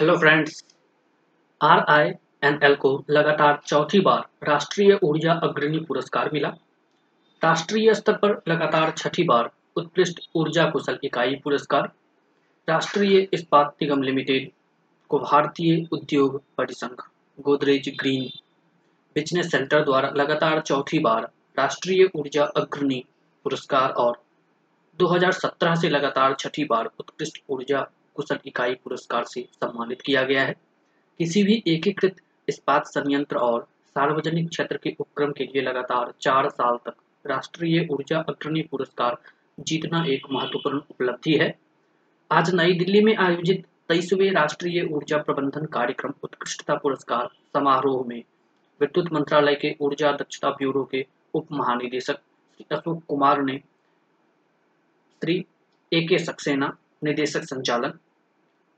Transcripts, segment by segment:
Hello friends R I N L को लगातार चौथी बार राष्ट्रीय ऊर्जा अग्रणी पुरस्कार मिला। राष्ट्रीय स्तर पर लगातार छठी बार उत्कृष्ट ऊर्जा कुशल इकाई पुरस्कार। राष्ट्रीय इस्पात निगम लिमिटेड को भारतीय उद्योग परिसंघ गोदरेज ग्रीन बिज़नेस सेंटर द्वारा लगातार चौथी बार राष्ट्रीय ऊर्जा अग्रणी पुरस्कार और 2017 से लगातार छठी बार उत्कृष्ट ऊर्जा कुशल इकाई पुरस्कार से सम्मानित किया गया है। किसी भी एकीकृत इस्पात संयंत्र और सार्वजनिक क्षेत्र के उपक्रम के लिए लगातार चार साल तक राष्ट्रीय ऊर्जा अग्रणी पुरस्कार जीतना एक महत्वपूर्ण उपलब्धि है। आज नई दिल्ली में आयोजित तेईसवें राष्ट्रीय ऊर्जा प्रबंधन कार्यक्रम उत्कृष्टता पुरस्कार समारोह में विद्युत मंत्रालय के ऊर्जा दक्षता ब्यूरो के उप महानिदेशक अशोक कुमार ने श्री ए के सक्सेना निदेशक संचालन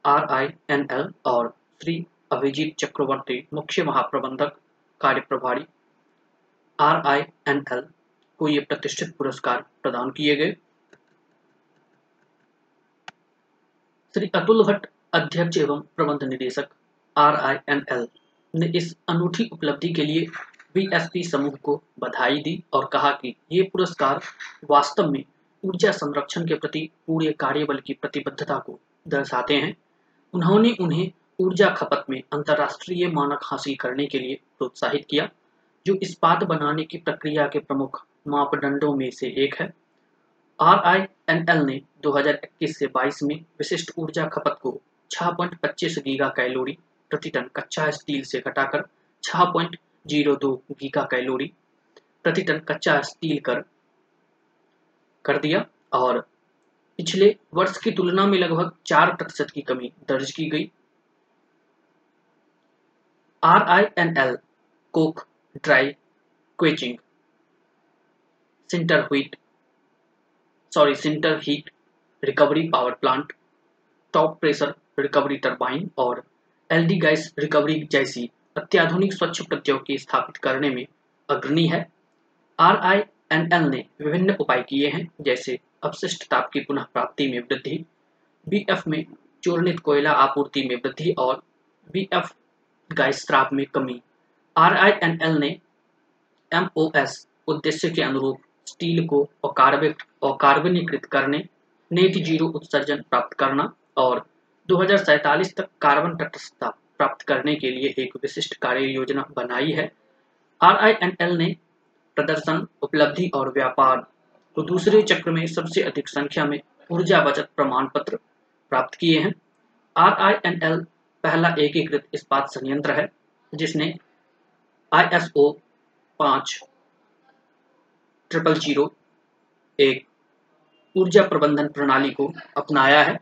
आर आई एन एल और श्री अभिजीत चक्रवर्ती, मुख्य महाप्रबंधक, कार्य प्रभारी आर आई एन एल को ये प्रतिष्ठित पुरस्कार प्रदान किए गए। श्री अतुल भट्ट, अध्यक्ष एवं प्रबंध निदेशक आर आई एन एल ने इस अनूठी उपलब्धि के लिए बीएसपी समूह को बधाई दी और कहा कि ये पुरस्कार वास्तव में ऊर्जा संरक्षण के प्रति, पूरे कार्यबल की प्रतिबद्धता को दर्शाते हैं। उन्होंने उन्हें ऊर्जा खपत में अंतर्राष्ट्रीय मानक हासिल करने के लिए प्रोत्साहित किया, जो इस्पात बनाने की प्रक्रिया के प्रमुख मापदंडों में से एक है। आर आई एन एल ने 2021 से 22 में विशिष्ट ऊर्जा खपत को 6.25 गीगा कैलोरी प्रति टन कच्चा स्टील से घटाकर 6.02 गीगा कैलोरी प्रति टन कच्चा स्टील कर कर दिया और पिछले वर्ष की तुलना में लगभग चार प्रतिशत की कमी दर्ज की गई। R I N L coke dry quenching, sinter heat sorry, sinter heat recovery power plant, top pressure recovery turbine और एलडी गैस रिकवरी जैसी अत्याधुनिक स्वच्छ प्रौद्योगिकी स्थापित करने में अग्रणी है। आर आई एनएल ने विभिन्न उपाय किए हैं, जैसे अपशिष्ट ताप की पुनः प्राप्ति में वृद्धि बीएफ में चूर्णित कोयला आपूर्ति में वृद्धि और गैस स्राव में कमी। आरआईएनएल ने एमओएस उद्देश्य के अनुरूप स्टील को अकार्बिक अकार्बनीकृत करने नेट ज़ीरो उत्सर्जन प्राप्त करना और दो तक कार्बन तटस्थता प्राप्त करने के लिए एक विशिष्ट कार्य योजना बनाई है। आरआईएनएल ने प्रदर्शन, उपलब्धि और व्यापार। तो दूसरे चक्र में सबसे अधिक संख्या में ऊर्जा बचत प्रमाण पत्र प्राप्त किए हैं। आर आई एन एल पहला एकीकृत इस्पात संयंत्र है, जिसने आई एस ओ पाँच, ट्रिपल ज़ीरो एक ऊर्जा प्रबंधन प्रणाली को अपनाया है।